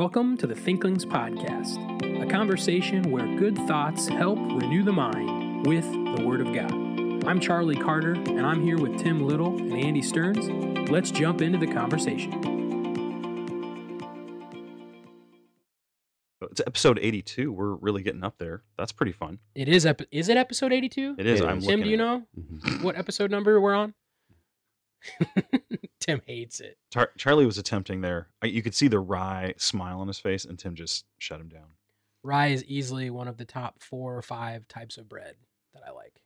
Welcome to the Thinklings Podcast, a conversation where good thoughts help renew the mind with the Word of God. I'm Charlie Carter, and I'm here with Tim Little and Andy Stearns. Let's jump into the conversation. It's episode 82. We're really getting up there. That's pretty fun. It is ep- is it episode 82? It is. It I'm. Tim, looking do you know Mhm. what episode number we're on? Tim hates it. Char- Charlie was attempting there. Uh, you could see the wry smile on his face, and Tim just shut him down. Rye is easily one of the top four or five types of bread that I like.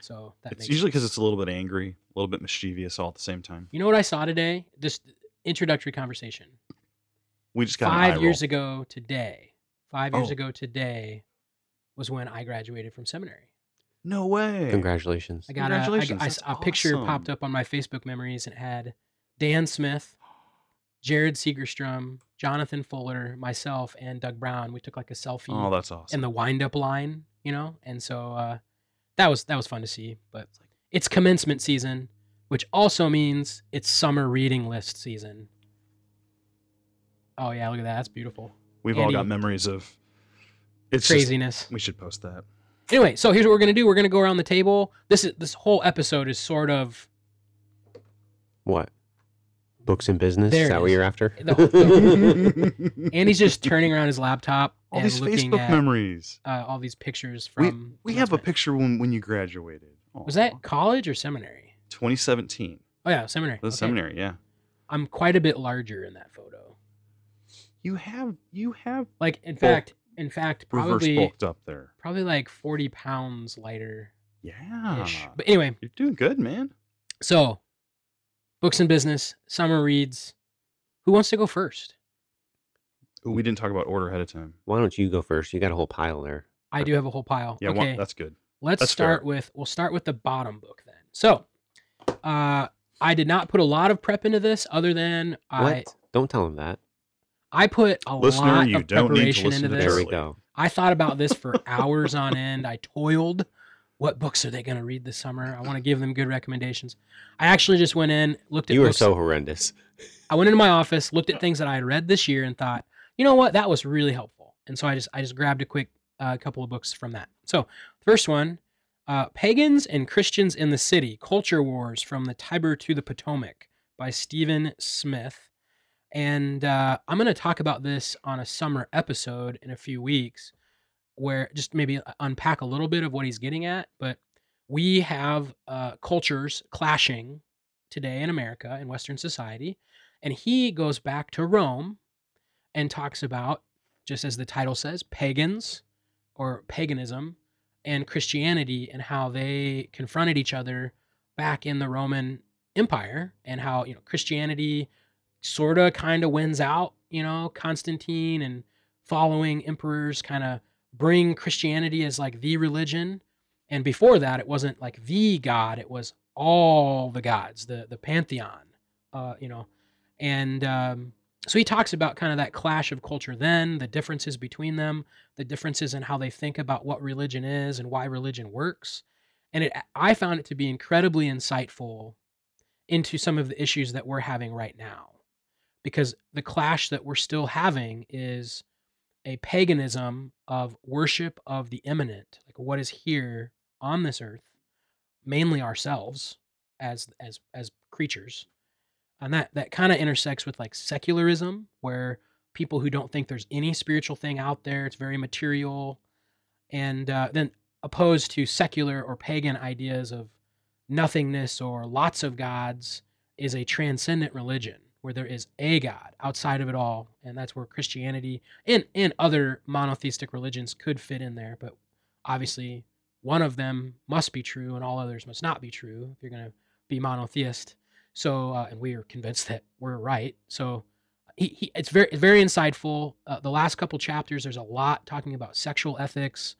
So that It's usually because it's a little bit angry, a little bit mischievous all at the same time. You know what I saw today? This introductory conversation. We just got Five years roll. ago today. Five years Oh. ago today was when I graduated from seminary. No way. Congratulations. I got Congratulations, I- that's a picture popped up on my Facebook memories and it had Dan Smith, Jared Segerstrom, Jonathan Fuller, myself, and Doug Brown. We took like a selfie Oh, that's awesome. in the wind up line, you know, and so uh, that was that was fun to see. But it's commencement season, which also means it's summer reading list season. Oh yeah, look at that. That's beautiful. We've all got memories of. It's just- Craziness. we should post that. Anyway, so here's what we're gonna do. We're gonna go around the table. This is this whole episode is sort of What? Books and business? There Is it that what is. you're after? the, the, Andy's just turning around his laptop all and these looking Facebook at memories. uh, all these pictures from. we have a commencement. picture when, when you graduated. Was Aw. that college or seminary? 2017? Oh yeah, seminary. The Okay. seminary, yeah. I'm quite a bit larger in that photo. You have you have Like in Bulk- fact, in fact, reverse probably bulked up there. probably like 40 pounds lighter Yeah. But anyway, You're doing good, man. so books and business, summer reads. Who wants to go first? We didn't talk about order ahead of time. Why don't you go first? You got a whole pile there. I do have a whole pile. Yeah, okay. one, that's good. Let's That's start fair. with we'll start with the bottom book then. So, uh, I did not put a lot of prep into this, other than I Don't tell him that. I put a Listener, lot you of don't need to preparation listen into to this. There we go. I thought about this for hours on end. I toiled. What books are they going to read this summer? I want to give them good recommendations. I actually just went in, looked at You are books. so horrendous. I went into my office, looked at things that I had read this year, and thought, you know what, that was really helpful. And so I just I just grabbed a quick uh, couple of books from that. So first one, uh, Pagans and Christians in the City: Culture Wars from the Tiber to the Potomac by Steven Smith. And uh, I'm going to talk about this on a summer episode in a few weeks, where just maybe unpack a little bit of what he's getting at. But we have uh, cultures clashing today in America in Western society. And he goes back to Rome and talks about, just as the title says, pagans or paganism and Christianity and how they confronted each other back in the Roman Empire and how, you know, Christianity sort of kind of wins out, you know, Constantine and following emperors kind of bring Christianity as like the religion. And before that, it wasn't like the God, it was all the gods, the the pantheon, uh, you know. And um, so he talks about kind of that clash of culture then, the differences between them, the differences in how they think about what religion is and why religion works. And it, I found it to be incredibly insightful into some of the issues that we're having right now. Because the clash that we're still having is a paganism of worship of the immanent, like what is here on this earth, mainly ourselves as as as creatures. And that that kind of intersects with like secularism, where people who don't think there's any spiritual thing out there, it's very material, and uh, then opposed to secular or pagan ideas of nothingness or lots of gods is a transcendent religion where there is a god outside of it all and that's where christianity and and other monotheistic religions could fit in there but obviously one of them must be true and all others must not be true if you're going to be monotheist. So uh, and we are convinced that we're right. So he, he it's very very insightful. Uh, the last couple chapters there's a lot talking about sexual ethics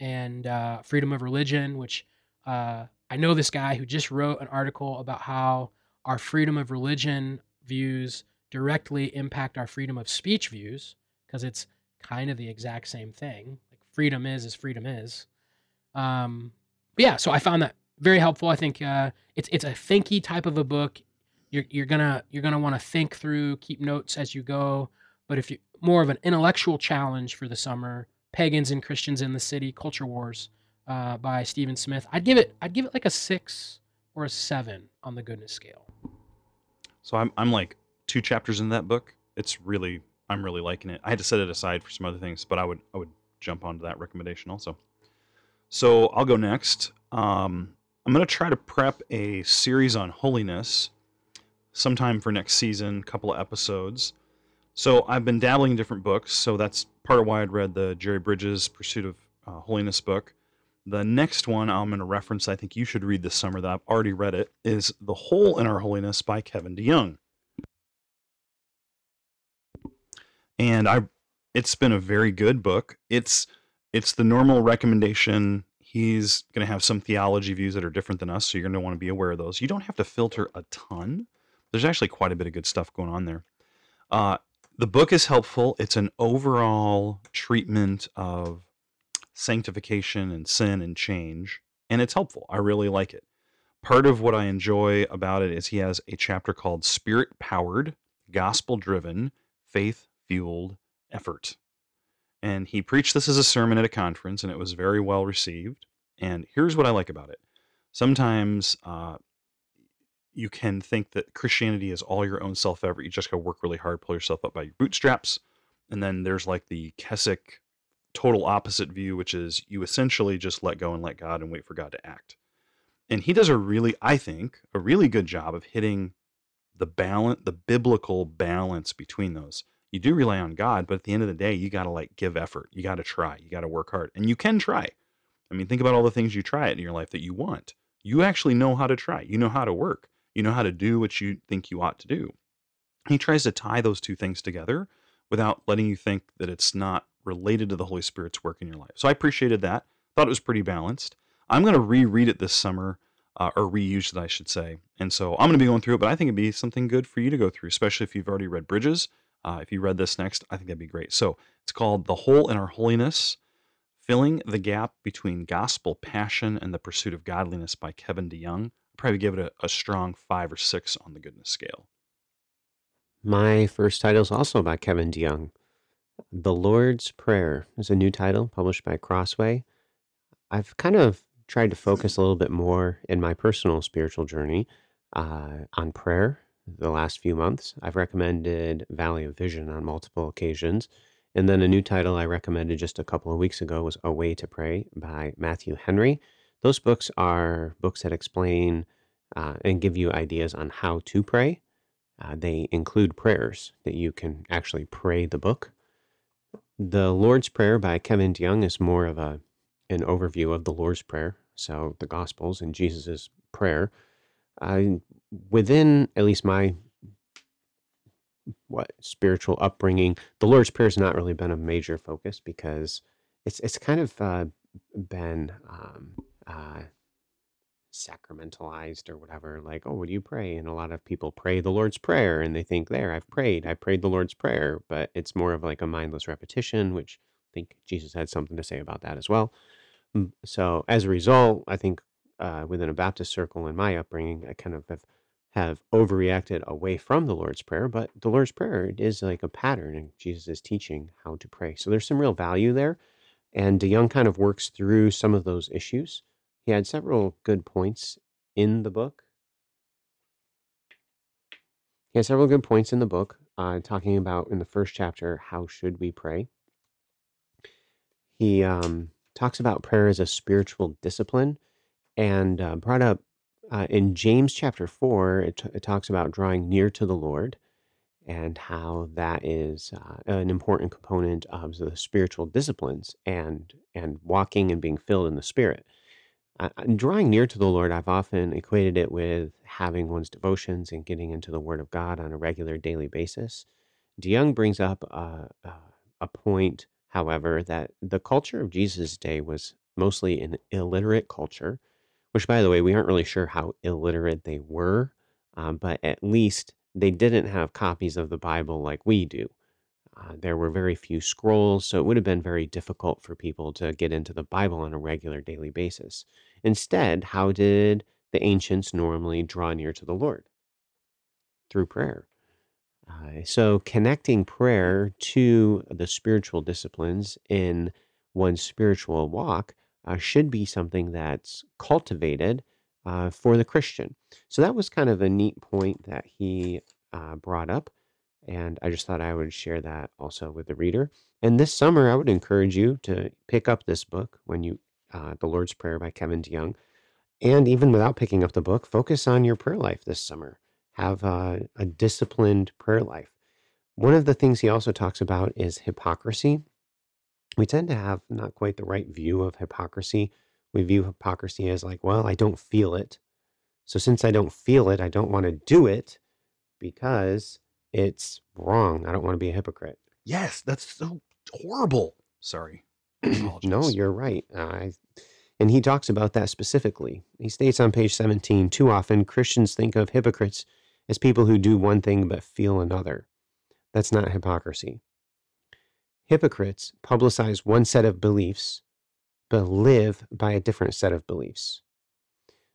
and uh, freedom of religion which uh, i know this guy who just wrote an article about how our freedom of religion views directly impact our freedom of speech views because it's kind of the exact same thing. Like freedom is as freedom is. Um but yeah so i found that very helpful. I think uh it's it's a thinky type of a book. You're, you're gonna you're gonna want to think through keep notes as you go. But if you more of an intellectual challenge for the summer, Pagans and Christians in the City, Culture Wars, uh, by Steven Smith, I'd give it I'd give it like a six or a seven on the goodness scale. So I'm I'm like two chapters in that book. It's really I'm really liking it. I had to set it aside for some other things, but I would I would jump onto that recommendation also. So I'll go next. Um, I'm going to try to prep a series on holiness sometime for next season, couple of episodes. So I've been dabbling in different books. So that's part of why I'd read the Jerry Bridges Pursuit of uh, Holiness book. The next one I'm going to reference, I think you should read this summer that I've already read it, is The Hole in Our Holiness by Kevin DeYoung. And I it's been a very good book. It's it's the normal recommendation he's going to have some theology views that are different than us, so you're going to want to be aware of those. You don't have to filter a ton. There's actually quite a bit of good stuff going on there. Uh, the book is helpful. It's an overall treatment of sanctification and sin and change, and it's helpful. I really like it. Part of what I enjoy about it is he has a chapter called Spirit Powered, Gospel Driven, Faith Fueled Effort. And he preached this as a sermon at a conference, and it was very well received. And here's what I like about it sometimes uh, you can think that Christianity is all your own self effort. You just got to work really hard, pull yourself up by your bootstraps. And then there's like the Keswick total opposite view, which is you essentially just let go and let God and wait for God to act. And he does a really, I think, a really good job of hitting the balance, the biblical balance between those you do rely on God, but at the end of the day, you got to like give effort. You got to try. You got to work hard. And you can try. I mean, think about all the things you try in your life that you want. You actually know how to try. You know how to work. You know how to do what you think you ought to do. He tries to tie those two things together without letting you think that it's not related to the Holy Spirit's work in your life. So I appreciated that. Thought it was pretty balanced. I'm going to reread it this summer, uh, or reuse it, I should say. And so I'm going to be going through it, but I think it'd be something good for you to go through, especially if you've already read Bridges uh, if you read this next, I think that'd be great. So it's called The Hole in Our Holiness Filling the Gap Between Gospel Passion and the Pursuit of Godliness by Kevin DeYoung. I'd probably give it a, a strong five or six on the goodness scale. My first title is also by Kevin DeYoung. The Lord's Prayer is a new title published by Crossway. I've kind of tried to focus a little bit more in my personal spiritual journey uh, on prayer the last few months. I've recommended Valley of Vision on multiple occasions. And then a new title I recommended just a couple of weeks ago was A Way to Pray by Matthew Henry. Those books are books that explain uh, and give you ideas on how to pray. Uh, they include prayers that you can actually pray the book. The Lord's Prayer by Kevin DeYoung is more of a an overview of the Lord's Prayer, so the Gospels and Jesus's prayer. I within at least my what spiritual upbringing, the Lord's Prayer has not really been a major focus because it's it's kind of uh, been um, uh, sacramentalized or whatever. Like, oh, what do you pray? And a lot of people pray the Lord's Prayer, and they think, there, I've prayed, I prayed the Lord's Prayer, but it's more of like a mindless repetition, which I think Jesus had something to say about that as well. Mm, so as a result, I think uh, within a Baptist circle in my upbringing, I kind of have have overreacted away from the Lord's Prayer, but the Lord's Prayer is like a pattern, and Jesus is teaching how to pray. So there's some real value there. And DeYoung kind of works through some of those issues. He had several good points in the book. He has several good points in the book, uh, talking about in the first chapter, how should we pray? He um, talks about prayer as a spiritual discipline and uh, brought up uh, in James chapter 4, it, t- it talks about drawing near to the Lord and how that is uh, an important component of the spiritual disciplines and and walking and being filled in the Spirit. Uh, drawing near to the Lord, I've often equated it with having one's devotions and getting into the Word of God on a regular daily basis. DeYoung brings up a, a point, however, that the culture of Jesus' day was mostly an illiterate culture which, by the way, we aren't really sure how illiterate they were, um, but at least they didn't have copies of the Bible like we do. Uh, there were very few scrolls, so it would have been very difficult for people to get into the Bible on a regular daily basis. Instead, how did the ancients normally draw near to the Lord? Through prayer. Uh, so, connecting prayer to the spiritual disciplines in one's spiritual walk uh, should be something that's cultivated uh, for the Christian. So, that was kind of a neat point that he uh, brought up. And I just thought I would share that also with the reader. And this summer, I would encourage you to pick up this book when you, uh, The Lord's Prayer by Kevin DeYoung. And even without picking up the book, focus on your prayer life this summer. Have a, a disciplined prayer life. One of the things he also talks about is hypocrisy. We tend to have not quite the right view of hypocrisy. We view hypocrisy as like, well, I don't feel it. So since I don't feel it, I don't want to do it because it's wrong. I don't want to be a hypocrite. Yes, that's so horrible. Sorry. No, you're right. I, and he talks about that specifically. He states on page 17 too often Christians think of hypocrites as people who do one thing but feel another. That's not hypocrisy. Hypocrites publicize one set of beliefs but live by a different set of beliefs.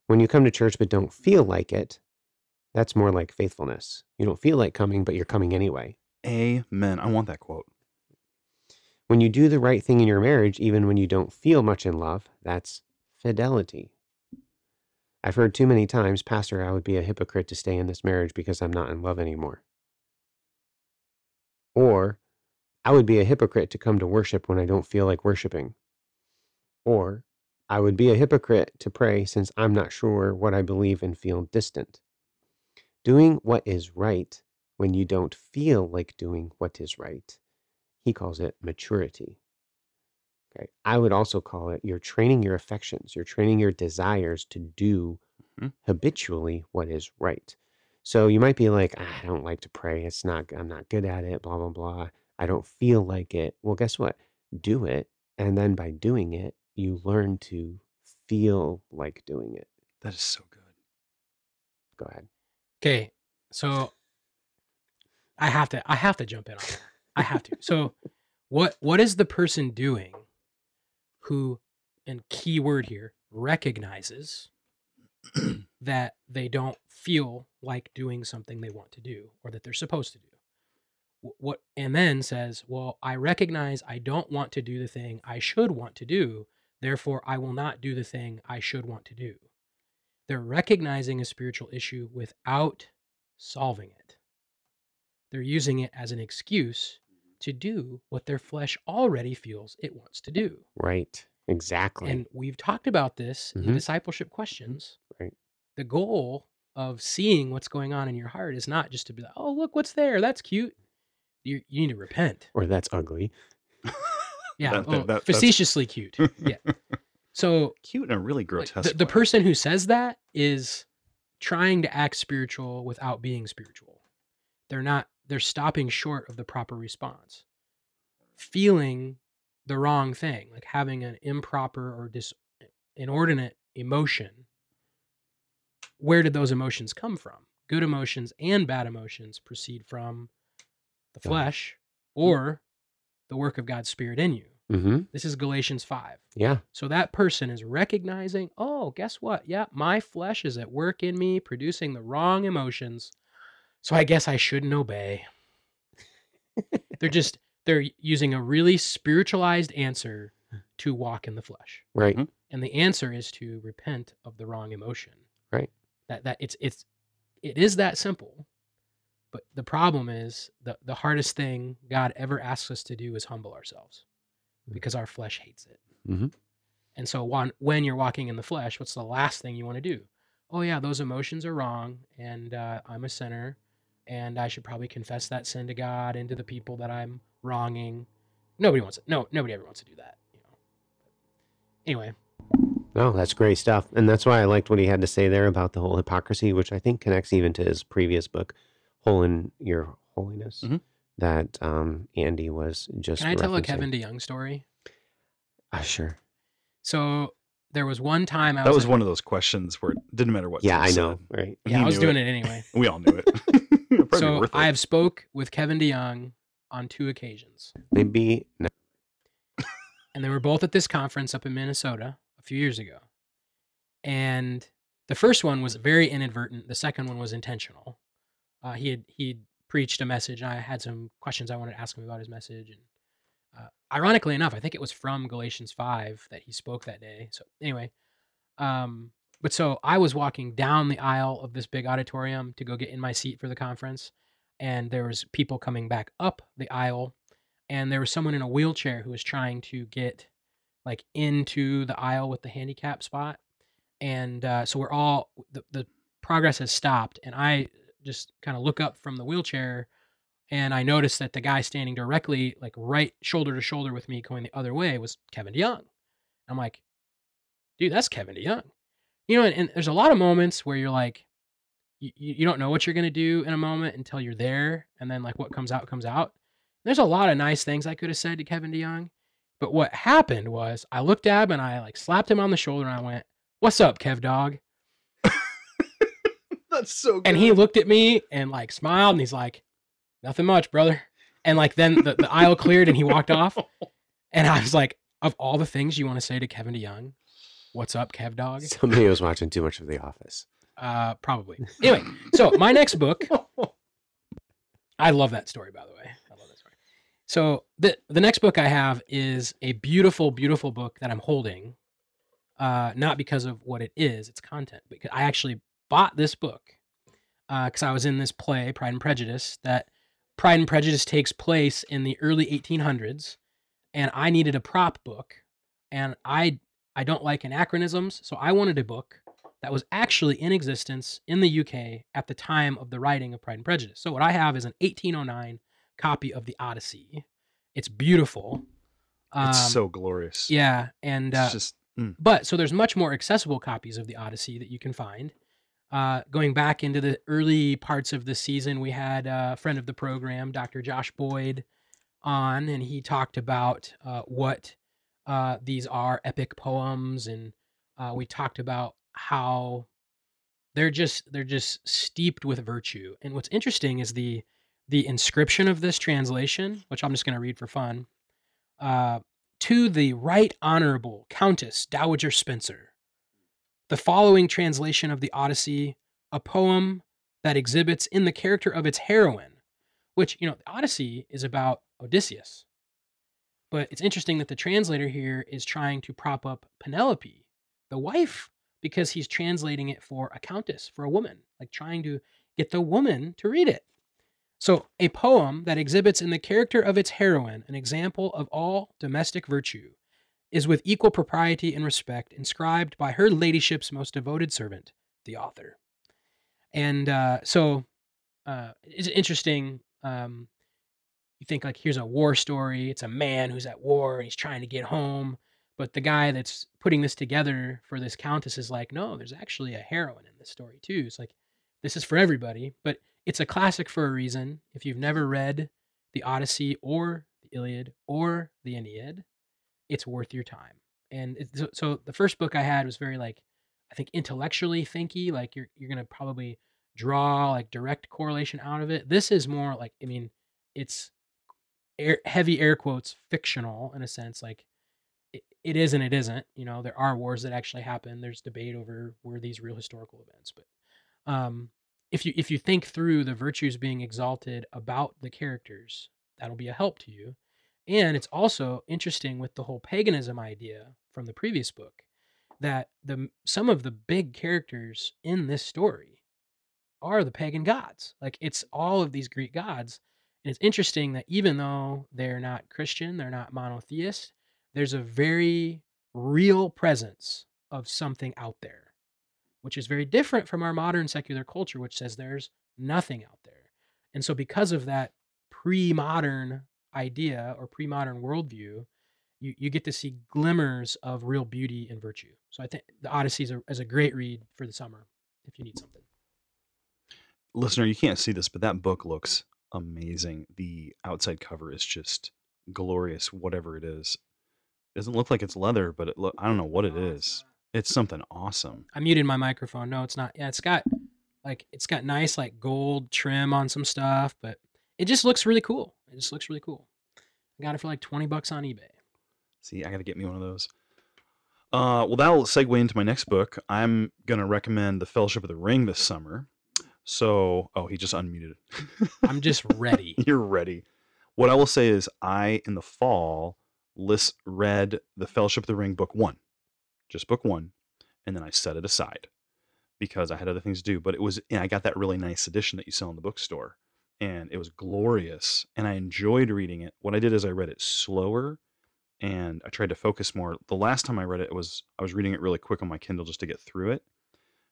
When you come to church but don't feel like it, that's more like faithfulness. You don't feel like coming, but you're coming anyway. Amen. I want that quote. When you do the right thing in your marriage, even when you don't feel much in love, that's fidelity. I've heard too many times, Pastor, I would be a hypocrite to stay in this marriage because I'm not in love anymore. Or, I would be a hypocrite to come to worship when I don't feel like worshiping. Or, I would be a hypocrite to pray since I'm not sure what I believe and feel distant. Doing what is right when you don't feel like doing what is right he calls it maturity. Okay. I would also call it you're training your affections, you're training your desires to do Mhm. habitually what is right. So you might be like, "Ah, I don't like to pray. It's not, I'm not good at it, blah, blah, blah. I don't feel like it. Well, guess what? Do it. And then by doing it, you learn to feel like doing it. That is so good. Go ahead. Okay, so I have to I have to jump in on that. I have to. So what what is the person doing who and key word here recognizes that they don't feel like doing something they want to do or that they're supposed to do. What and then says, "Well, I recognize I don't want to do the thing I should want to do, therefore I will not do the thing I should want to do." They're recognizing a spiritual issue without solving it. They're using it as an excuse to do what their flesh already feels it wants to do. Right. Exactly. And we've talked about this in the Mhm. discipleship questions. Right. The goal of seeing what's going on in your heart is not just to be like, oh, look what's there. That's cute. You, you need to repent. or that's ugly. Yeah. That- that- oh, that- that's- facetiously cute. Yeah. So Cute in a really like, grotesque. the, the person who says that is trying to act spiritual without being spiritual. They're not, they're stopping short of the proper response. Feeling the wrong thing, like having an improper or dis, inordinate emotion. Where did those emotions come from? Good emotions and bad emotions proceed from the flesh or the work of God's Spirit in you. Mm-hmm. This is Galatians 5. Yeah. So that person is recognizing, oh, guess what? Yeah, my flesh is at work in me, producing the wrong emotions. So I guess I shouldn't obey. they're just they're using a really spiritualized answer to walk in the flesh. Right. Mhm. And the answer is to repent of the wrong emotion. Right. That that it's it's it is that simple. But the problem is the the hardest thing God ever asks us to do is humble ourselves Mm. because our flesh hates it. Mhm. And so when, when you're walking in the flesh, what's the last thing you want to do? Oh yeah, those emotions are wrong, and uh, I'm a sinner, and I should probably confess that sin to God and to the people that I'm wronging. Nobody wants it. No, nobody ever wants to do that. You know. Anyway, No, that's great stuff. And that's why I liked what he had to say there about the whole hypocrisy, which I think connects even to his previous book, Hole in Your Holiness, Mhm. that um, Andy was just. can I tell a. Kevin DeYoung story? Ah, sure. So there was one time I that was, was at- one of those questions where it didn't matter what. Yeah, I know. said. Right. Yeah, He I was knew doing it anyway. We all knew it. Probably so. I have spoke with Kevin DeYoung on two occasions. Maybe. No. and they were both at this conference up in Minnesota a few years ago. And the first one was very inadvertent. The second one was intentional. Uh, he had he preached a message, and I had some questions I wanted to ask him about his message. And uh, ironically enough, I think it was from Galatians five that he spoke that day. So anyway, um, but so I was walking down the aisle of this big auditorium to go get in my seat for the conference, and there was people coming back up the aisle, and there was someone in a wheelchair who was trying to get like into the aisle with the handicap spot, and uh, so we're all the the progress has stopped, and I just kind of look up from the wheelchair and I noticed that the guy standing directly, like right shoulder to shoulder with me, going the other way, was Kevin DeYoung. I'm like, dude, that's Kevin DeYoung. You know, and, and there's a lot of moments where you're like, you, you don't know what you're gonna do in a moment until you're there, and then like what comes out comes out. There's a lot of nice things I could have said to Kevin DeYoung, but what happened was I looked at him and I like slapped him on the shoulder and I went, "What's up, Kev Dog?" That's so good. And he looked at me and like smiled and he's like, nothing much, brother. And like then the, the aisle cleared and he walked off. And I was like, of all the things you want to say to Kevin DeYoung, what's up, Kev Dog? Somebody was watching too much of The Office. Uh, probably. Anyway, so my next book, I love that story, by the way. I love that story. So the the next book I have is a beautiful, beautiful book that I'm holding. Uh, not because of what it is, its content, because I actually bought this book because uh, I was in this play, Pride and Prejudice, that Pride and Prejudice takes place in the early 1800s, and I needed a prop book, and I I don't like anachronisms, so I wanted a book that was actually in existence in the UK at the time of the writing of Pride and Prejudice. So what I have is an 1809 copy of the Odyssey. It's beautiful. It's Um, so glorious. yeah, and uh, It's just mm. but so there's much more accessible copies of the Odyssey that you can find. Uh, going back into the early parts of the season, we had a friend of the program, Dr. Josh Boyd, on, and he talked about uh, what uh, these are epic poems, and uh, we talked about how they're just they're just steeped with virtue. And what's interesting is the the inscription of this translation, which I'm just going to read for fun. Uh, to the Right Honorable Countess Dowager Spencer. The following translation of the Odyssey, a poem that exhibits in the character of its heroine, which, you know, the Odyssey is about Odysseus. But it's interesting that the translator here is trying to prop up Penelope, the wife, because he's translating it for a countess, for a woman, like trying to get the woman to read it. So, a poem that exhibits in the character of its heroine an example of all domestic virtue is with equal propriety and respect inscribed by her ladyship's most devoted servant, the author. And uh, so uh, it's interesting. Um, you think like here's a war story. It's a man who's at war and he's trying to get home, but the guy that's putting this together for this countess is like, no, there's actually a heroine in this story too. It's like this is for everybody, but it's a classic for a reason. If you've never read the Odyssey or the Iliad or the Aeneid, it's worth your time. And it's, so, so the first book I had was very like, I think intellectually thinky. Like you're you're gonna probably draw like direct correlation out of it. This is more like, I mean, it's air, heavy air quotes fictional in a sense. Like it, it is and it isn't. You know, there are wars that actually happen. There's debate over were these real historical events, but um, if you if you think through the virtues being exalted about the characters, that'll be a help to you. And it's also interesting with the whole paganism idea from the previous book that the some of the big characters in this story are the pagan gods. Like it's all of these Greek gods. And it's interesting that even though they're not Christian, they're not monotheist, there's a very real presence of something out there, which is very different from our modern secular culture, which says there's nothing out there. And so, because of that pre modern idea or pre modern worldview, you, you get to see glimmers of real beauty and virtue. So, I think the Odyssey is a, is a great read for the summer if you need something. listener, you can't see this, but that book looks amazing. The outside cover is just glorious, whatever it is. It doesn't look like it's leather, but it look I don't know what it is. It's something awesome. I muted my microphone. No, it's not. Yeah, it's got like it's got nice like gold trim on some stuff, but it just looks really cool. It just looks really cool. I got it for like 20 bucks on eBay. See, I got to get me one of those. Uh, well, that'll segue into my next book. I'm going to recommend The Fellowship of the Ring this summer. So, oh, he just unmuted. I'm just ready. You're ready. What I will say is, I in the fall list read the Fellowship of the Ring book one, just book one, and then I set it aside because I had other things to do. But it was, and I got that really nice edition that you sell in the bookstore, and it was glorious, and I enjoyed reading it. What I did is I read it slower, and I tried to focus more. The last time I read it, it was I was reading it really quick on my Kindle just to get through it,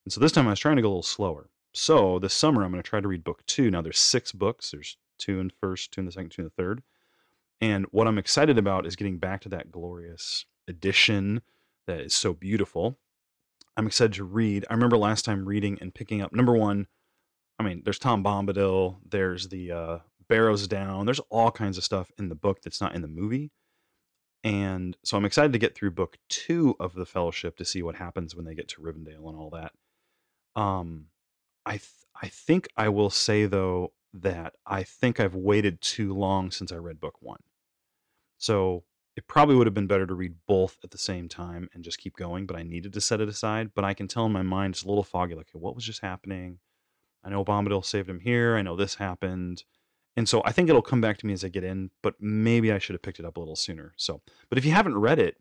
and so this time I was trying to go a little slower. So this summer I'm going to try to read book two. Now there's six books. There's two in the first, two in the second, two in the third. And what I'm excited about is getting back to that glorious edition that is so beautiful. I'm excited to read. I remember last time reading and picking up number one. I mean, there's Tom Bombadil. There's the uh, Barrow-downs. There's all kinds of stuff in the book that's not in the movie. And so I'm excited to get through book two of the Fellowship to see what happens when they get to Rivendell and all that. Um, I th- I think I will say though that I think I've waited too long since I read book one. So it probably would have been better to read both at the same time and just keep going, but I needed to set it aside. But I can tell in my mind it's a little foggy, like, what was just happening? I know Bombadil saved him here. I know this happened. And so I think it'll come back to me as I get in, but maybe I should have picked it up a little sooner. So, but if you haven't read it,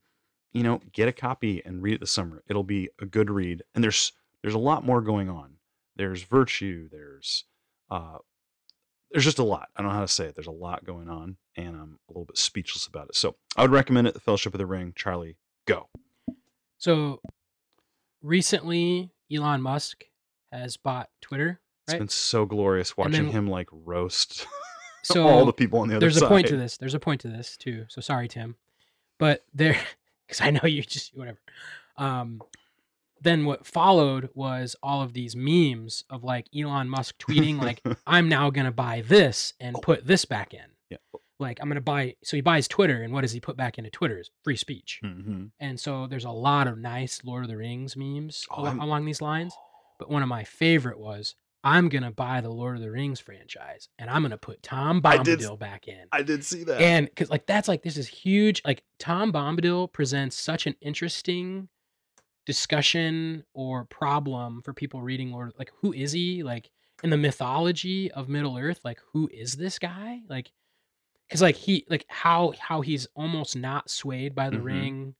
you know, get a copy and read it this summer. It'll be a good read. And there's there's a lot more going on. There's virtue, there's uh there's just a lot. I don't know how to say it. There's a lot going on, and I'm a little bit speechless about it. So I would recommend it. The Fellowship of the Ring. Charlie, go. So recently, Elon Musk has bought Twitter. It's been so glorious watching then- him like roast So all the people on the other there's side. a point to this. There's a point to this too. So sorry, Tim, but there, because I know you just whatever. Um, then what followed was all of these memes of like Elon Musk tweeting like, "I'm now gonna buy this and put this back in." Yeah. Like I'm gonna buy. So he buys Twitter, and what does he put back into Twitter? Is free speech. hmm And so there's a lot of nice Lord of the Rings memes Oh, al- along these lines. But one of my favorite was I'm gonna buy the Lord of the Rings franchise and I'm gonna put Tom I did- Bombadil back in. I did see that. And because like that's like this is huge. Like Tom Bombadil presents such an interesting discussion or problem for people reading Lord. Like who is he? Like in the mythology of Middle Earth, like who is this guy? Like because like he like how how he's almost not swayed by the Mhm. ring.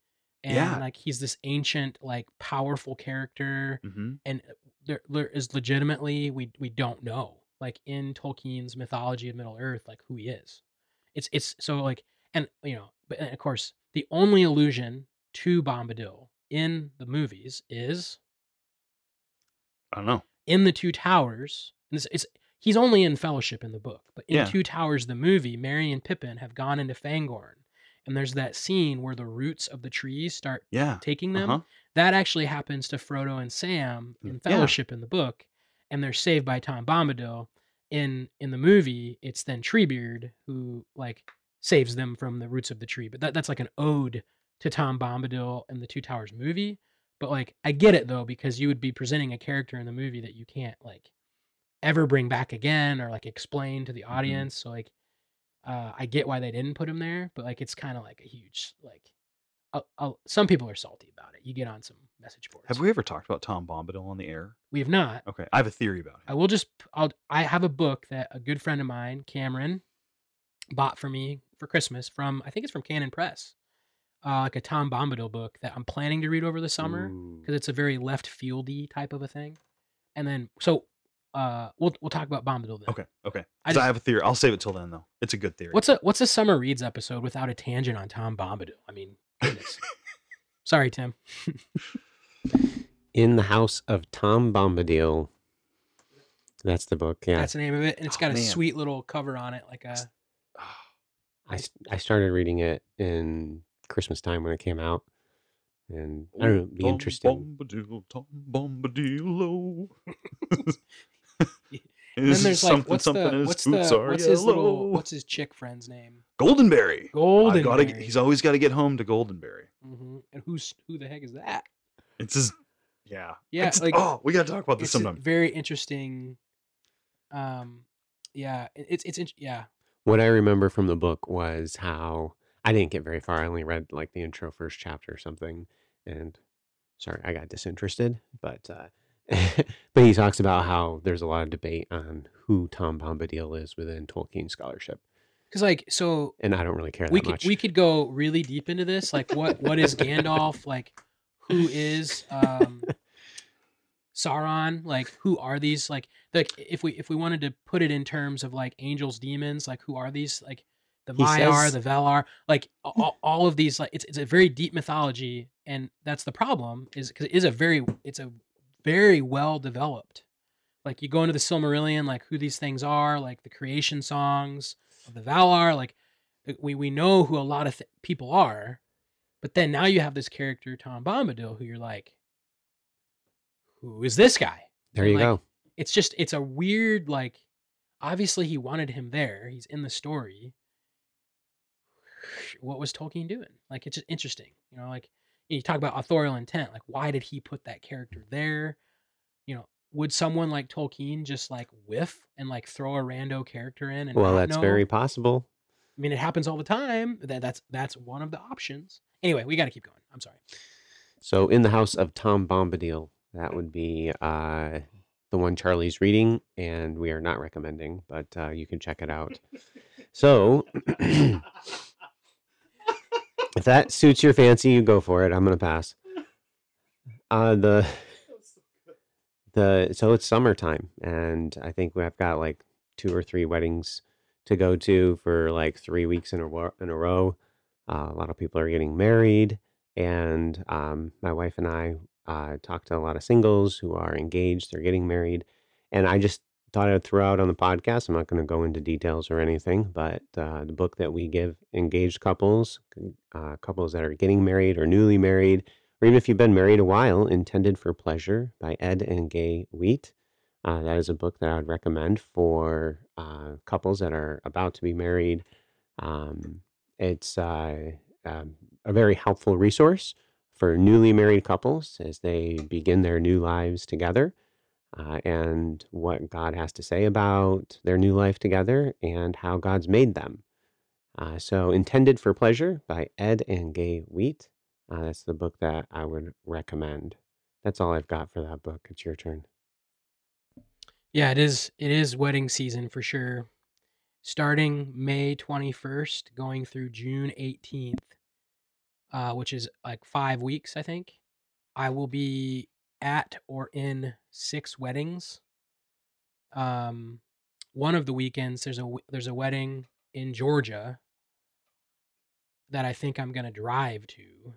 And Yeah. like he's this ancient, like powerful character hmm and there, there is legitimately we we don't know like in Tolkien's mythology of Middle Earth like who he is. It's it's so like and you know but and of course the only allusion to Bombadil in the movies is I don't know. in the Two Towers. And this, it's he's only in Fellowship in the book, but in Yeah. Two Towers the movie, Merry and Pippin have gone into Fangorn, and there's that scene where the roots of the trees start Yeah. taking them. Uh-huh. That actually happens to Frodo and Sam in Yeah. Fellowship in the book, and they're saved by Tom Bombadil. In in the movie, it's then Treebeard who like saves them from the roots of the tree. But that, that's like an ode to Tom Bombadil in the Two Towers movie. But like I get it though, because you would be presenting a character in the movie that you can't like ever bring back again or like explain to the Mm-hmm. audience. So like uh I get why they didn't put him there, but like it's kind of like a huge like uh, uh, some people are salty about it. You get on some message boards. Have we ever talked about Tom Bombadil on the air? We have not. Okay, I have a theory about it. I will just I'll I have a book that a good friend of mine, Cameron, bought for me for Christmas from I think it's from Canon Press. Uh, like a Tom Bombadil book that I'm planning to read over the summer because it's a very left fieldy type of a thing. And then so uh we'll we'll talk about Bombadil then. Okay, okay. I 'Cause I, just- have a theory. I'll save it till then, though. It's a good theory. What's a what's a summer reads episode without a tangent on Tom Bombadil? I mean. Sorry, Tim. In the House of Tom Bombadil. That's the book. Yeah. That's the name of it, and it's Oh, got a man. sweet little cover on it, like a I, s- I started reading it in Christmas time when it came out. And I don't know, it'd be Tom interesting. Bombadil, Tom Bombadil. And then there's like what's the what's the what's his little what's his chick friend's name? Goldenberry. I Golden. gotta get, he's always got to get home to Goldenberry. hmm And who's who the heck is that? It's his, yeah, Yeah, It's- like, oh, we gotta talk about this It's a sometime. very interesting. Um, yeah, it- it's it's int- yeah. What I remember from the book was how I didn't get very far. I only read like the intro first chapter or something. And sorry, I got disinterested. But uh, but he talks about how there's a lot of debate on who Tom Bombadil is within Tolkien scholarship, Because like so and I don't really care we that could much. we could go really deep into this. Like what what is Gandalf? Like who is um Sauron? Like who are these? Like like if we if we wanted to put it in terms of like angels, demons, like who are these? Like the He Maiar, says- the Valar, like all, all of these like it's it's a very deep mythology, and that's the problem is because it is a very it's a very well developed. Like you go into the Silmarillion, like who these things are, like the creation songs of the Valar, like uh, we we know who a lot of th- people are, but then now you have this character Tom Bombadil, who you're like, who is this guy? there and, you like, go. It's just it's a weird like. Obviously, he wanted him there. He's in the story. What was Tolkien doing? Like it's just interesting, you know. Like you talk about authorial intent. Like why did he put that character there? You know, would someone like Tolkien just like whiff and like throw a rando character in? And Well, that's know? very possible. I mean, it happens all the time. That that's that's one of the options. Anyway, we got to keep going. I'm sorry. So, in the house of Tom Bombadil, that would be uh, the one Charlie's reading, and we are not recommending, but uh, you can check it out. So, if that suits your fancy, you go for it. I'm gonna pass. Uh, the the so it's summertime, and I think we've got like two or three weddings to go to for like three weeks in a row. In a row, uh, a lot of people are getting married, and um, my wife and I uh, talk to a lot of singles who are engaged. They're getting married, and I just thought I'd throw out on the podcast. I'm not going to go into details or anything, but uh, the book that we give engaged couples, uh, couples that are getting married or newly married, or even if you've been married a while, Intended for Pleasure by Ed and Gaye Wheat. Uh, that is a book that I would recommend for uh, couples that are about to be married. Um, it's uh, um, a very helpful resource for newly married couples as they begin their new lives together uh, and what God has to say about their new life together and how God's made them. Uh, so, Intended for Pleasure by Ed and Gaye Wheat. Uh, that's the book that I would recommend. That's all I've got for that book. It's your turn. Yeah, it is. It is wedding season for sure. Starting May 21st, going through June 18th, uh, which is like five weeks, I think. I will be at or in six weddings. Um, one of the weekends there's a there's a wedding in Georgia that I think I'm gonna drive to,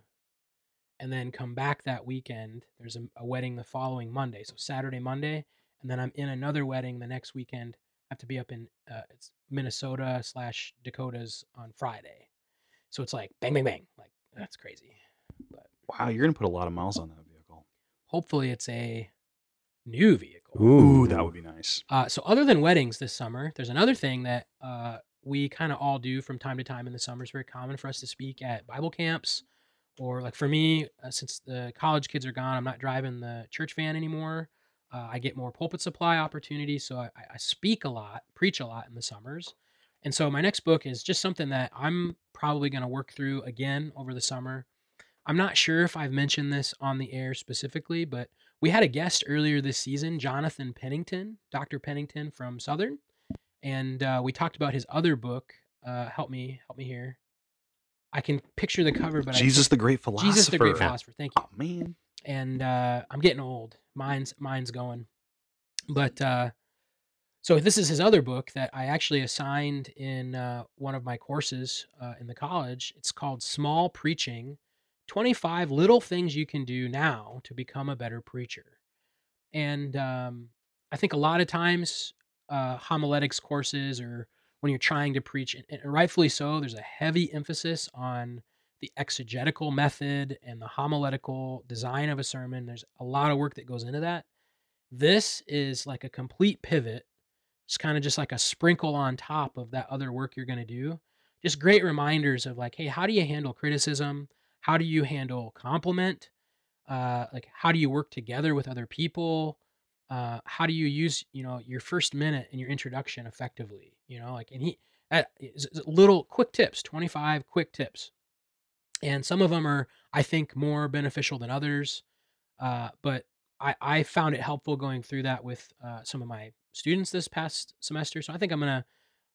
and then come back that weekend. There's a, a wedding the following Monday, so Saturday, Monday, and then I'm in another wedding the next weekend. I have to be up in uh, it's Minnesota slash Dakotas on Friday, so it's like bang, bang, bang. Like that's crazy. But Wow, you're gonna put a lot of miles on that. Hopefully, it's a new vehicle. Ooh, that would be nice. Uh, so other than weddings this summer, there's another thing that uh, we kind of all do from time to time in the summer. It's very common for us to speak at Bible camps, or like for me, uh, since the college kids are gone, I'm not driving the church van anymore. Uh, I get more pulpit supply opportunities, so I, I speak a lot, preach a lot in the summers. And so my next book is just something that I'm probably going to work through again over the summer. I'm not sure if I've mentioned this on the air specifically, but we had a guest earlier this season, Jonathan Pennington, Dr. Pennington from Southern, and uh, we talked about his other book. Uh, help me, help me here. I can picture the cover, but Jesus the Great Philosopher. Jesus the Great Philosopher. Thank you Oh man. and uh, I'm getting old. Mine's mine's going. But uh, so this is his other book that I actually assigned in uh, one of my courses uh, in the college. It's called Small Preaching: Twenty Five Little Things You Can Do Now to Become a Better Preacher. And um, I think a lot of times uh, homiletics courses or when you're trying to preach, and rightfully so, there's a heavy emphasis on the exegetical method and the homiletical design of a sermon. There's a lot of work that goes into that. This is like a complete pivot. It's kind of just like a sprinkle on top of that other work you're going to do. Just great reminders of like, hey, how do you handle criticism? How do you handle compliment? Uh, like, how do you work together with other people? Uh, how do you use, you know, your first minute and your introduction effectively? You know, like, and he, little quick tips, 25 quick tips and some of them are i think more beneficial than others uh, but I, I found it helpful going through that with uh, some of my students this past semester. So I think I'm gonna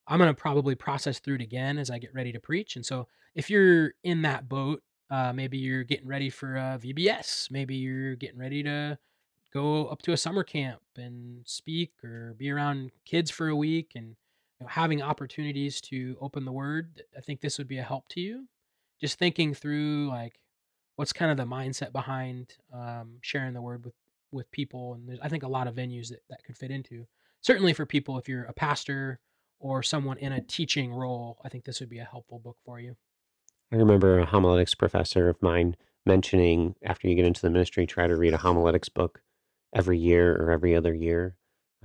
I'm gonna probably process through it again as I get ready to preach. And so if you're in that boat, uh, maybe you're getting ready for a VBS, maybe you're getting ready to go up to a summer camp and speak or be around kids for a week and you know, having opportunities to open the word. I think this would be a help to you. Just thinking through like what's kind of the mindset behind um, sharing the word with with people, and there's I think a lot of venues that that could fit into. Certainly for people if you're a pastor or someone in a teaching role, I think this would be a helpful book for you. I remember a homiletics professor of mine mentioning after you get into the ministry, try to read a homiletics book every year or every other year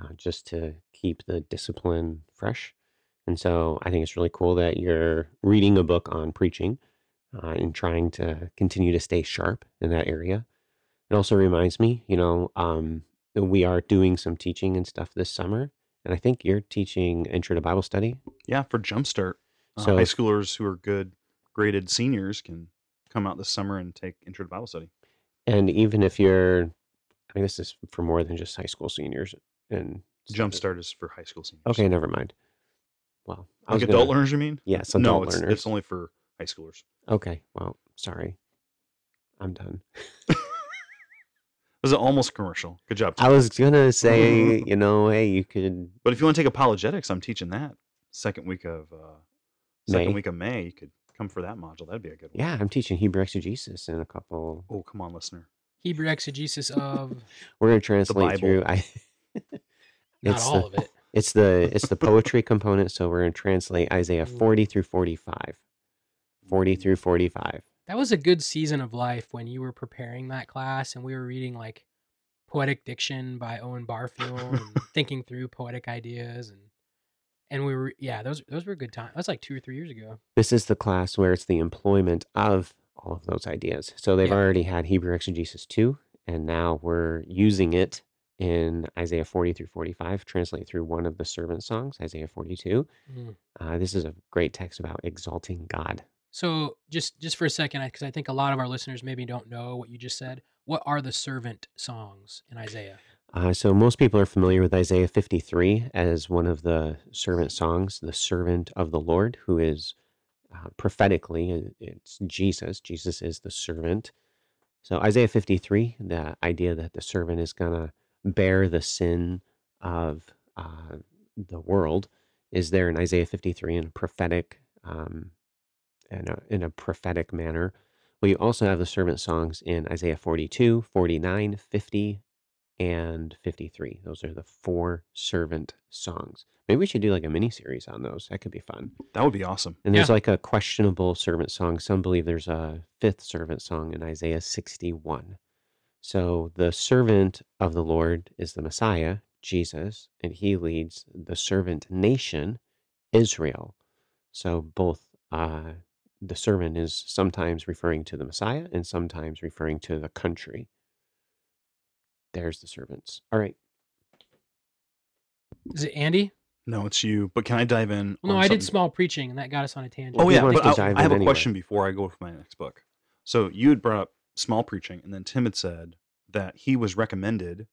uh, just to keep the discipline fresh. And so I think it's really cool that you're reading a book on preaching uh, and trying to continue to stay sharp in that area. It also reminds me, you know, um, we are doing some teaching and stuff this summer. And I think you're teaching Intro to Bible Study. Yeah, for Jumpstart. Uh, So high schoolers who are good graded seniors can come out this summer and take Intro to Bible Study. And even if you're, I mean, this is for more than just high school seniors. And Jumpstart is for high school seniors. Okay, never mind. Well, I Like was adult gonna, learners, you mean? yes, no, it's, learners. it's only for high schoolers. Okay, well, sorry, I'm done. Was it almost commercial? Good job. I was gonna say, you know, hey, you could But if you want to take apologetics, I'm teaching that second week of uh, second May. week of May. You could come for that module. That'd be a good one. Yeah, I'm teaching Hebrew exegesis in a couple. Oh, come on, listener. Hebrew exegesis of We're gonna translate Bible. through. I. not it's all the of it. it's the it's the poetry component. So we're gonna translate Isaiah 40 through 45. 40 through 45. That was a good season of life when you were preparing that class and we were reading like Poetic Diction by Owen Barfield and thinking through poetic ideas and and we were yeah, those those were good times. That's like 2 or 3 years ago. This is the class where it's the employment of all of those ideas. So they've Yeah. already had Hebrew exegesis 2, and now we're using it in Isaiah 40 through 45, translate through one of the servant songs, Isaiah 42. Mm. Uh, this is a great text about exalting God. So just just for a second because I think a lot of our listeners maybe don't know what you just said. What are the servant songs in Isaiah? Uh, so most people are familiar with Isaiah 53 as one of the servant songs, the servant of the Lord, who is uh, prophetically, uh, it's Jesus. Jesus is the servant. So Isaiah 53, the idea that the servant is going to bear the sin of uh, the world, is there in Isaiah 53 in a prophetic, um, in a, in a prophetic manner. Well, you also have the servant songs in Isaiah 42, 49, 50, and 53. Those are the four servant songs. Maybe we should do like a mini series on those. That could be fun. That would be awesome. And there's Yeah. like a questionable servant song. Some believe there's a fifth servant song in Isaiah 61. So the servant of the Lord is the Messiah, Jesus, and he leads the servant nation, Israel. So both uh, the servant is sometimes referring to the Messiah and sometimes referring to the country. There's the servants. All right. Is it Andy? No, it's you. But can I dive in? Well, no, on I did something- small preaching and that got us on a tangent. Oh He yeah, wants but to I, dive I have in a anyway. question before I go for my next book. So you had brought up small preaching, and then Tim had said that he was recommended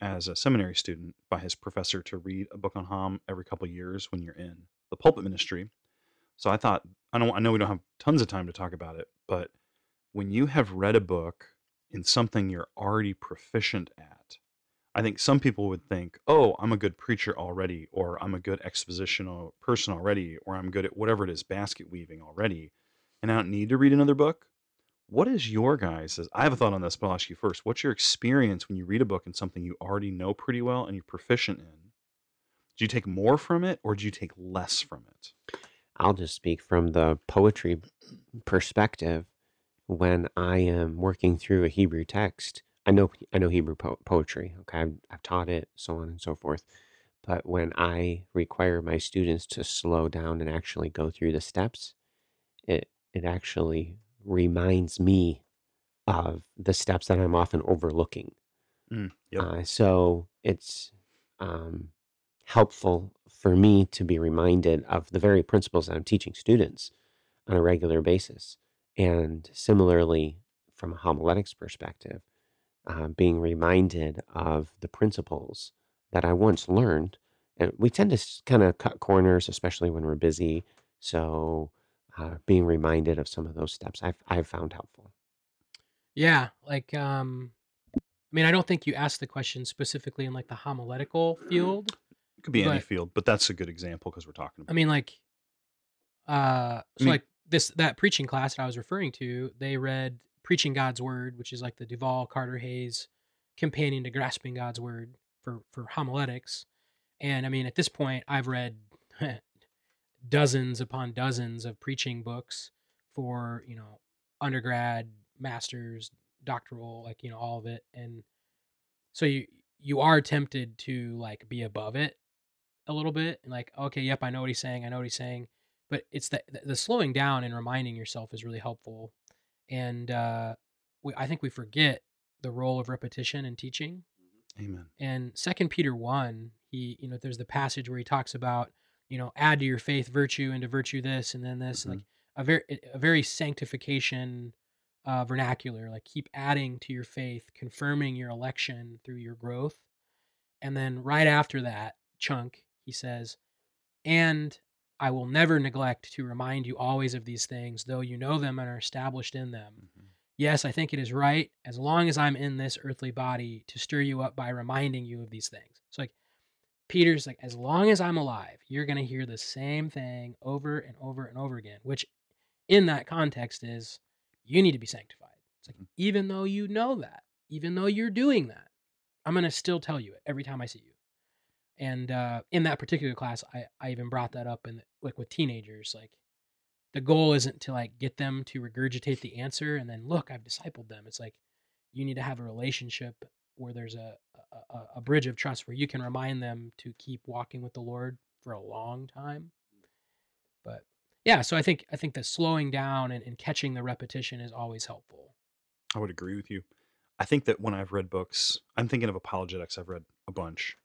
as a seminary student by his professor to read a book on Ham every couple of years when you're in the pulpit ministry. So I thought, I don't I know we don't have tons of time to talk about it, but when you have read a book in something you're already proficient at, I think some people would think, oh, I'm a good preacher already, or I'm a good expositional person already, or I'm good at whatever it is, basket weaving already, and I don't need to read another book. What is your guys' I have a thought on this, but I'll ask you first. What's your experience when you read a book in something you already know pretty well and you're proficient in? Do you take more from it or do you take less from it? I'll just speak from the poetry perspective. When I am working through a Hebrew text, I know I know Hebrew po- poetry. Okay, I've, I've taught it, so on and so forth. But when I require my students to slow down and actually go through the steps, it it actually reminds me of the steps that I'm often overlooking. Mm, yep. Uh, so it's um, helpful for me to be reminded of the very principles that I'm teaching students on a regular basis. And similarly, from a homiletics perspective, uh, being reminded of the principles that I once learned. And we tend to kind of cut corners, especially when we're busy. So, uh, being reminded of some of those steps I've, I've found helpful. Yeah, like um I mean, I don't think you asked the question specifically in like the homiletical field. It could be any But- field, but that's a good example because we're talking about. I mean, like, uh, so mean- like this that preaching class that I was referring to, they read "Preaching God's Word," which is like the Duvall Carter Hays companion to Grasping God's Word for for homiletics. And I mean, at this point, I've read dozens upon dozens of preaching books for you know undergrad, masters, doctoral, like you know all of it, and so you you are tempted to like be above it a little bit and like okay yep i know what he's saying i know what he's saying but it's the the slowing down and reminding yourself is really helpful and uh we, i think we forget the role of repetition in teaching Amen. and second peter 1 he you know there's the passage where he talks about you know add to your faith virtue and to virtue this and then this Mhm. like a very a very sanctification uh, vernacular like keep adding to your faith confirming your election through your growth and then right after that chunk he says and i will never neglect to remind you always of these things though you know them and are established in them Mhm. Yes, I think it is right, as long as I'm in this earthly body, to stir you up by reminding you of these things. So, like, Peter's like, as long as I'm alive, you're going to hear the same thing over and over and over again, which in that context is you need to be sanctified. It's like, Mhm. even though you know that, even though you're doing that, I'm going to still tell you it every time I see you. And uh, in that particular class, I, I even brought that up in like with teenagers, like, the goal isn't to like get them to regurgitate the answer and then look i've discipled them it's like you need to have a relationship where there's a, a, a- a bridge of trust where you can remind them to keep walking with the lord for a long time but yeah so i think i think that slowing down and, and catching the repetition is always helpful I would agree with you. I think that when I've read books, I'm thinking of apologetics. I've read a bunch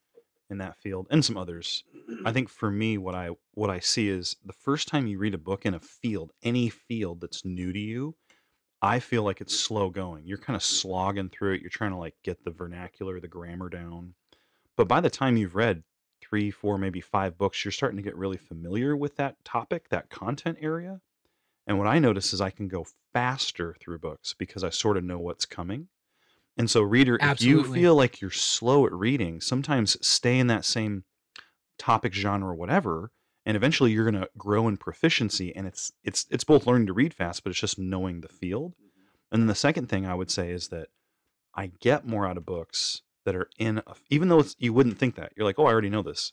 in that field and some others. I think for me, what I what I see is the first time you read a book in a field, any field that's new to you, I feel like it's slow going. You're kind of slogging through it. You're trying to like get the vernacular, the grammar down. But by the time you've read three, four, maybe five books, you're starting to get really familiar with that topic, that content area. And what I notice is I can go faster through books because I sort of know what's coming. And so, reader, if you feel like you're slow at reading, sometimes stay in that same topic, genre, whatever, and eventually you're going to grow in proficiency. And it's it's it's both learning to read fast, but it's just knowing the field. Mm-hmm. And then the second thing I would say is that I get more out of books that are in, a, even though it's, you wouldn't think that. You're like, oh, I already know this.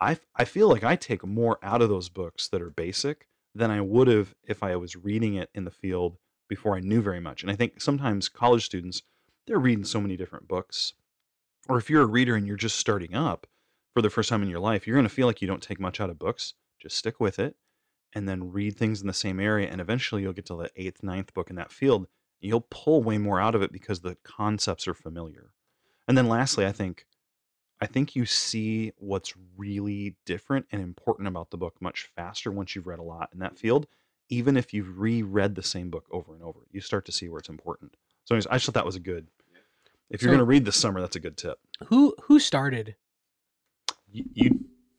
I I feel like I take more out of those books that are basic than I would have if I was reading it in the field before I knew very much. And I think sometimes college students, they're reading so many different books. Or if you're a reader and you're just starting up for the first time in your life, you're going to feel like you don't take much out of books. Just stick with it and then read things in the same area. And eventually you'll get to the eighth, ninth book in that field. You'll pull way more out of it because the concepts are familiar. And then lastly, I think I think you see what's really different and important about the book much faster once you've read a lot in that field. Even if you've reread the same book over and over, you start to see where it's important. So, anyways, I just thought that was a good. If you're So- going to read this summer, that's a good tip. who who started You you,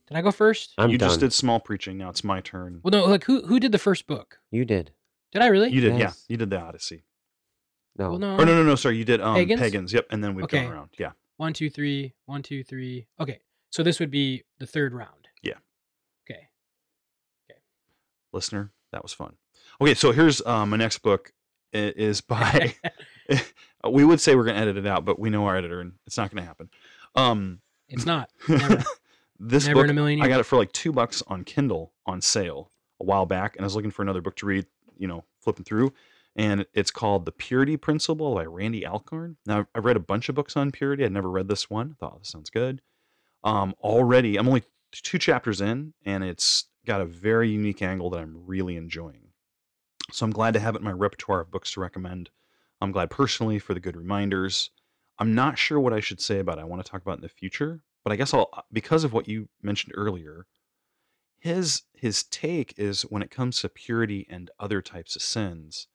did i go first I'm you done. just did small preaching. Now it's my turn. well no like who who did the first book You did. did i really You did, yeah. Yes. You did the Odyssey. No. well no Or no, no, no. Sorry, you did um, Pagans? pagans. Yep, and then we've Okay. gone around. Yeah, one two three one two three okay so this would be the third round Yeah. okay Okay. listener, that was fun. Okay, so here's um, my next book. It is by. we would say we're going to edit it out, but we know our editor, and it's not going to happen. Um, it's not never this never book, in a million years I got it for like two bucks on Kindle on sale a while back, and I was looking for another book to read. You know, flipping through, and it's called The Purity Principle by Randy Alcorn. Now, I've read a bunch of books on purity. I'd never read this one. Thought this sounds good. Um, already, I'm only two chapters in, and it's got a very unique angle that I'm really enjoying. So I'm glad to have it in my repertoire of books to recommend. I'm glad personally for the good reminders. I'm not sure what I should say about it. I want to talk about in the future, but I guess I'll because of what you mentioned earlier. His his take is when it comes to purity and other types of sins,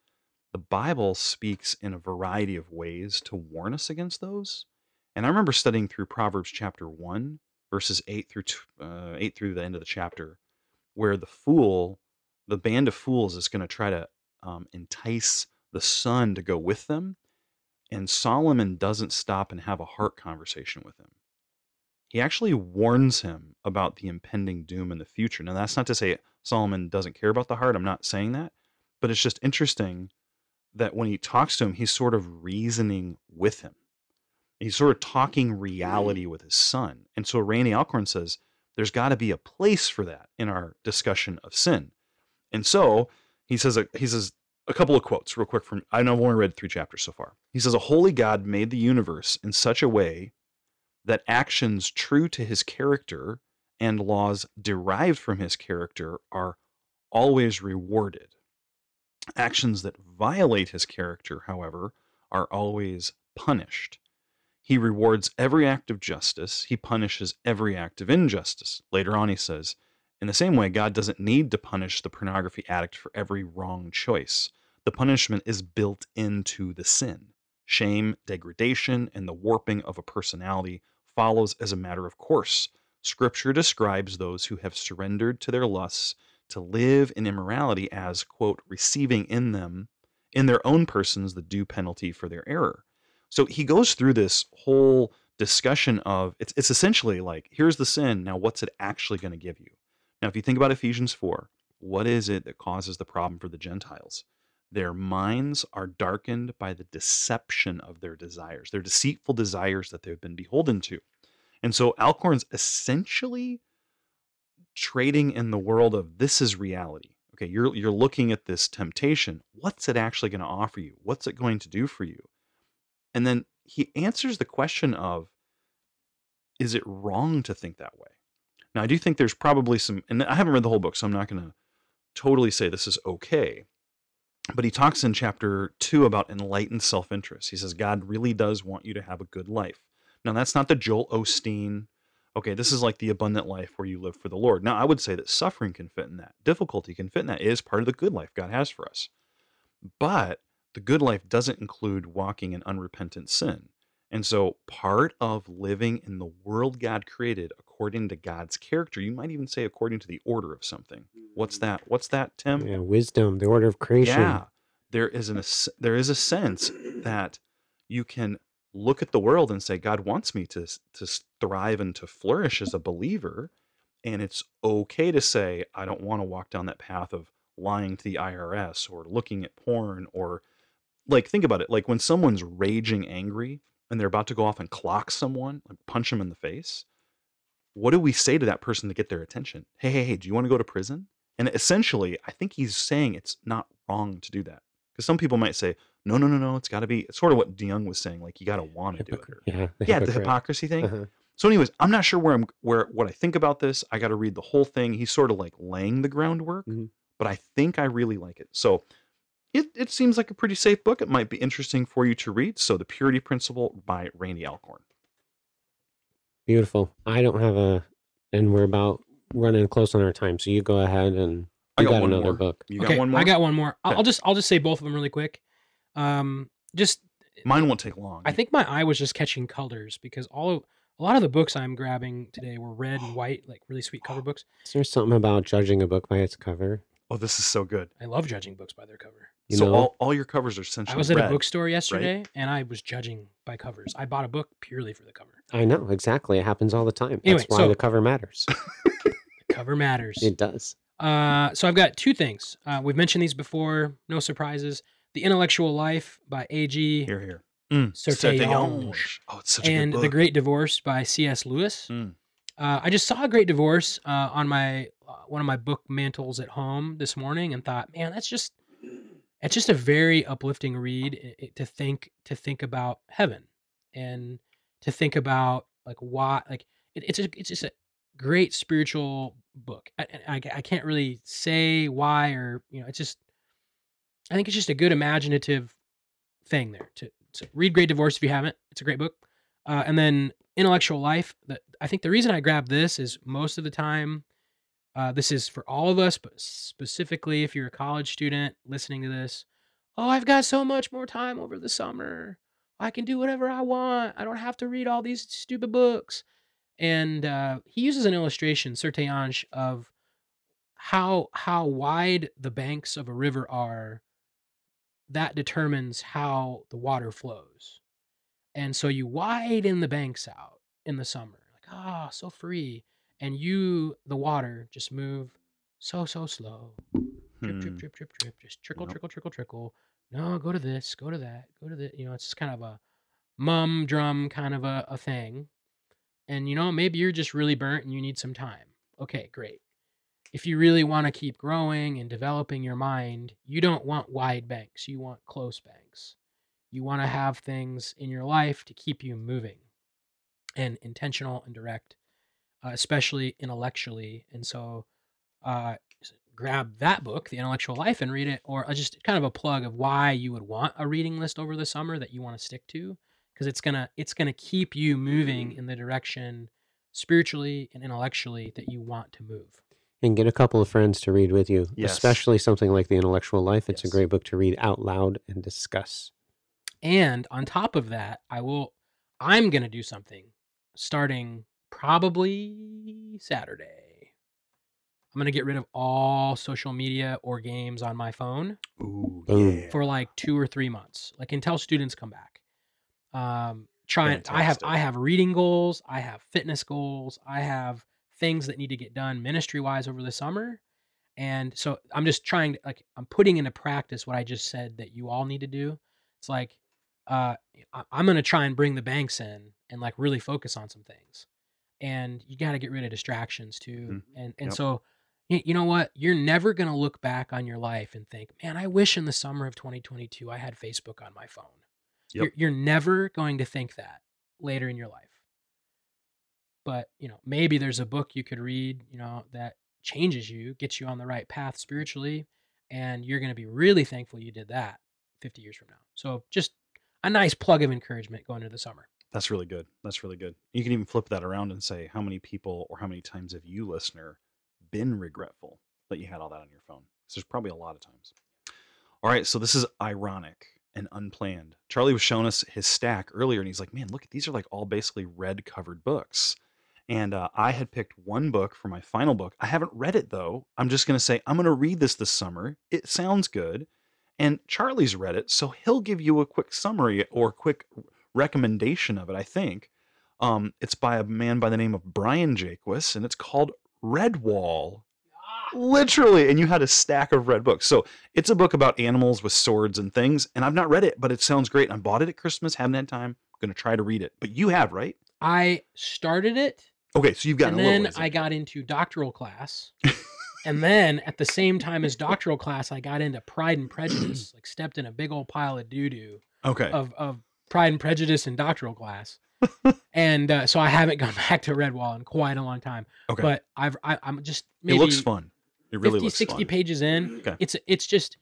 the Bible speaks in a variety of ways to warn us against those. And I remember studying through Proverbs chapter 1, verses 8 through uh, 8 through the end of the chapter, where the fool, the band of fools, is going to try to um, entice the son to go with them. And Solomon doesn't stop and have a heart conversation with him. He actually warns him about the impending doom in the future. Now, that's not to say Solomon doesn't care about the heart. I'm not saying that. But it's just interesting that when he talks to him, he's sort of reasoning with him. He's sort of talking mm. reality with his son. And so Randy Alcorn says there's got to be a place for that in our discussion of sin. And so he says he says a couple of quotes real quick from I know I've only read three chapters so far. He says a holy God made the universe in such a way that actions true to his character and laws derived from his character are always rewarded. Actions that violate his character, however, are always punished. He rewards every act of justice, he punishes every act of injustice. Later on, he says, in the same way, God doesn't need to punish the pornography addict for every wrong choice. The punishment is built into the sin. Shame, degradation, and the warping of a personality follows as a matter of course. Scripture describes those who have surrendered to their lusts to live in immorality as, quote, receiving in them, in their own persons, the due penalty for their error. So he goes through this whole discussion of it's, it's essentially like, here's the sin, now what's it actually going to give you? Now, if you think about Ephesians 4, what is it that causes the problem for the Gentiles? Their minds are darkened by the deception of their desires, their deceitful desires that they've been beholden to. And so Alcorn's essentially trading in the world of this is reality. Okay, you're you're looking at this temptation. What's it actually going to offer you? What's it going to do for you? And then he answers the question of is it wrong to think that way? Now, I do think there's probably some, and I haven't read the whole book, so I'm not going to totally say this is okay. But he talks in chapter two about enlightened self interest. He says, God really does want you to have a good life. Now, that's not the Joel Osteen, okay, this is like the abundant life where you live for the Lord. Now, I would say that suffering can fit in that, difficulty can fit in that. It is part of the good life God has for us. But the good life doesn't include walking in unrepentant sin. And so, part of living in the world God created according to God's character, you might even say according to the order of something. What's mm. that? What's that, Tim? Yeah, wisdom, the order of creation. Yeah, there is an there is a sense that you can look at the world and say God wants me to to thrive and to flourish as a believer, and it's okay to say I don't want to walk down that path of lying to the IRS or looking at porn or like think about it like when someone's raging angry and they're about to go off and clock someone, like punch them in the face, what do we say to that person to get their attention? Hey, hey, hey, do you want to go to prison? And essentially, I think he's saying it's not wrong to do that. Because some people might say, no, no, no, no, it's got to be, it's sort of what DeYoung was saying, like you got to want to do it. Or, Yeah, the yeah, the hypocrisy thing. Uh-huh. So, anyways, I'm not sure where I'm, where, what I think about this. I got to read the whole thing. He's sort of like laying the groundwork, Mhm. but I think I really like it. So, it, it seems like a pretty safe book. It might be interesting for you to read. So, The Purity Principle by Randy Alcorn. Beautiful. I don't have a, and we're about running close on our time. So you go ahead and I got got, one another more. book. You okay, got one more? I got one more. I'll, Okay. I'll just I'll just say both of them really quick. Um, just Mine won't take long. I think my eye was just catching colors because all of, a lot of the books I'm grabbing today were red and white, like really sweet cover books. Is there something about judging a book by its cover? Oh, this is so good. I love judging books by their cover. You so know? all, all your covers are essentially I was at red. a bookstore yesterday and I was judging by covers. I bought a book purely for the cover. I know exactly. It happens all the time. Anyway, That's why so- the cover matters. The cover matters. it does. Uh, so I've got two things. Uh, we've mentioned these before. No surprises. The Intellectual Life by A.G. Here, here. Mm. Sertillanges. Oh, it's such and a good book. And The Great Divorce by C.S. Lewis. Mm. Uh, I just saw a Great Divorce uh, on my uh, one of my book mantles at home this morning, and thought, man, that's just it's just a very uplifting read to think to think about heaven and to think about like why like it, it's a, it's just a great spiritual book. I, I, I can't really say why or you know it's just I think it's just a good imaginative thing there to read Great Divorce if you haven't. It's a great book. Uh, and then Intellectual Life. I think the reason I grabbed this is most of the time, uh, this is for all of us, but specifically if you're a college student listening to this, oh, I've got so much more time over the summer. I can do whatever I want. I don't have to read all these stupid books. And uh, he uses an illustration, Sertillanges, of how how wide the banks of a river are. That determines how the water flows. And so you widen the banks out in the summer, like ah, so free, and you, the water, just move so so slow, drip drip Hmm. drip drip drip, just trickle Yep. trickle trickle trickle. No, go to this, go to that, go to the. You know, it's just kind of a mum drum kind of a, a thing. And you know, maybe you're just really burnt and you need some time. Okay, great. If you really want to keep growing and developing your mind, you don't want wide banks. You want close banks. You want to have things in your life to keep you moving and intentional and direct, uh, especially intellectually. And so, uh, grab that book, The Intellectual Life, and read it, or uh, just kind of a plug of why you would want a reading list over the summer that you want to stick to, because it's gonna it's gonna keep you moving in the direction spiritually and intellectually that you want to move. And get a couple of friends to read with you, Yes. especially something like The Intellectual Life. It's a great book to read out loud and discuss. And on top of that, I will I'm going to do something starting probably Saturday. I'm going to get rid of all social media or games on my phone Ooh, yeah. for like 2 or 3 months. Like until students come back. Um trying I have I have reading goals, I have fitness goals, I have things that need to get done ministry-wise over the summer. And so I'm just trying to like I'm putting into practice what I just said that you all need to do. It's like uh I- I'm gonna try and bring the banks in and like really focus on some things. And you got to get rid of distractions too. Mhm. And and Yep. so you know what? You're never gonna look back on your life and think, man, I wish in the summer of 2022 I had Facebook on my phone. Yep. You're, you're never going to think that later in your life. But you know, maybe there's a book you could read, you know, that changes you, gets you on the right path spiritually, and you're going to be really thankful you did that 50 years from now. So just a nice plug of encouragement going into the summer. That's really good. That's really good. You can even flip that around and say, how many people or how many times have you, listener, been regretful that you had all that on your phone? 'Cause there's probably a lot of times. All right, so this is ironic and unplanned. Charlie was showing us his stack earlier, and he's like, "Man, look, these are like all basically red covered books." And uh, I had picked one book for my final book. I haven't read it though. I'm just gonna say I'm gonna read this this summer. It sounds good, and Charlie's read it, so he'll give you a quick summary or quick recommendation of it. I think. Um, it's by a man by the name of Brian Jacques, and it's called Redwall. Literally and you had a stack of red books. So it's a book about animals with swords and things and i've not read it but it sounds great i bought it at christmas haven't had time I'm gonna try to read it. But you have right? I started it okay so you've gotten and a little then I got into doctoral class. and then at the same time as doctoral class, I got into Pride and Prejudice, like stepped in a big old pile of doo doo okay of, of Pride and Prejudice and doctoral class. and uh, so I haven't gone back to Redwall in quite a long time. okay But I've, I, I'm just maybe it looks fun it really 50, looks 60 fun pages in. okay It's it's just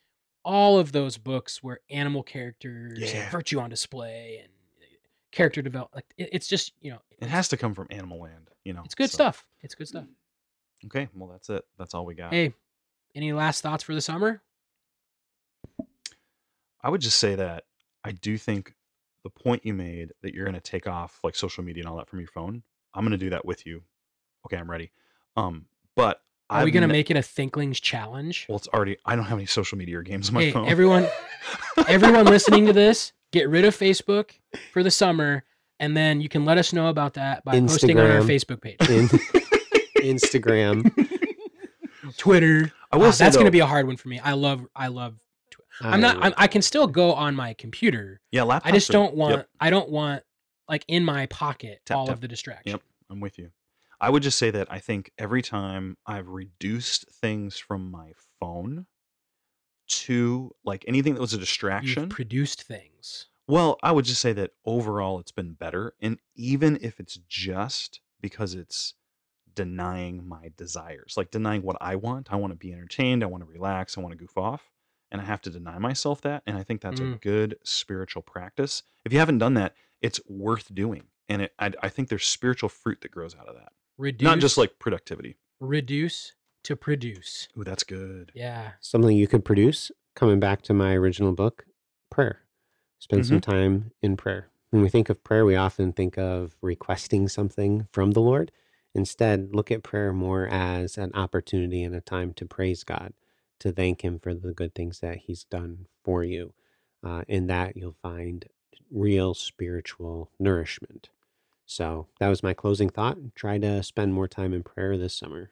all of those books where animal characters Yeah. and virtue on display and uh, character develop like it, it's just you know it has to come from animal land you know it's good so- stuff. It's good stuff. Okay well that's it that's all we got Hey, any last thoughts for the summer? I would just say that I do think the point you made that you're going to take off like social media and all that from your phone. I'm going to do that with you. Okay, I'm ready. Um, but Are we I've gonna ne- make it a Thinklings challenge? Well, it's already. I don't have any social media or games on my Hey, phone. everyone, everyone listening to this, get rid of Facebook for the summer, and then you can let us know about that by posting on our Facebook page, In Instagram. Twitter. I will Ah, say that's gonna though- be a hard one for me. I love, I love. I'm not. I'm, I can still go on my computer. Yeah, laptops. I just are- don't want. Yep, I don't want like in my pocket Tap, all tap. of the distraction. Yep. I'm with you. I would just say that I think every time I've reduced things from my phone to like anything that was a distraction. You've produced things. Well, I would just say that overall it's been better. And even if it's just because it's denying my desires, like denying what I want, I want to be entertained, I want to relax, I want to goof off, and I have to deny myself that. And I think that's a Mm. good spiritual practice. If you haven't done that, it's worth doing. And it, I, I think there's spiritual fruit that grows out of that, Reduce. not just like productivity. reduce to produce. Ooh, that's good. Yeah. Something you could produce coming back to my original book, prayer. Spend some time in prayer. When we think of prayer, we often think of requesting something from the Lord. Instead, look at prayer more as an opportunity and a time to praise God, to thank Him for the good things that He's done for you. Uh, in that, you'll find real spiritual nourishment. So, that was my closing thought. Try to spend more time in prayer this summer.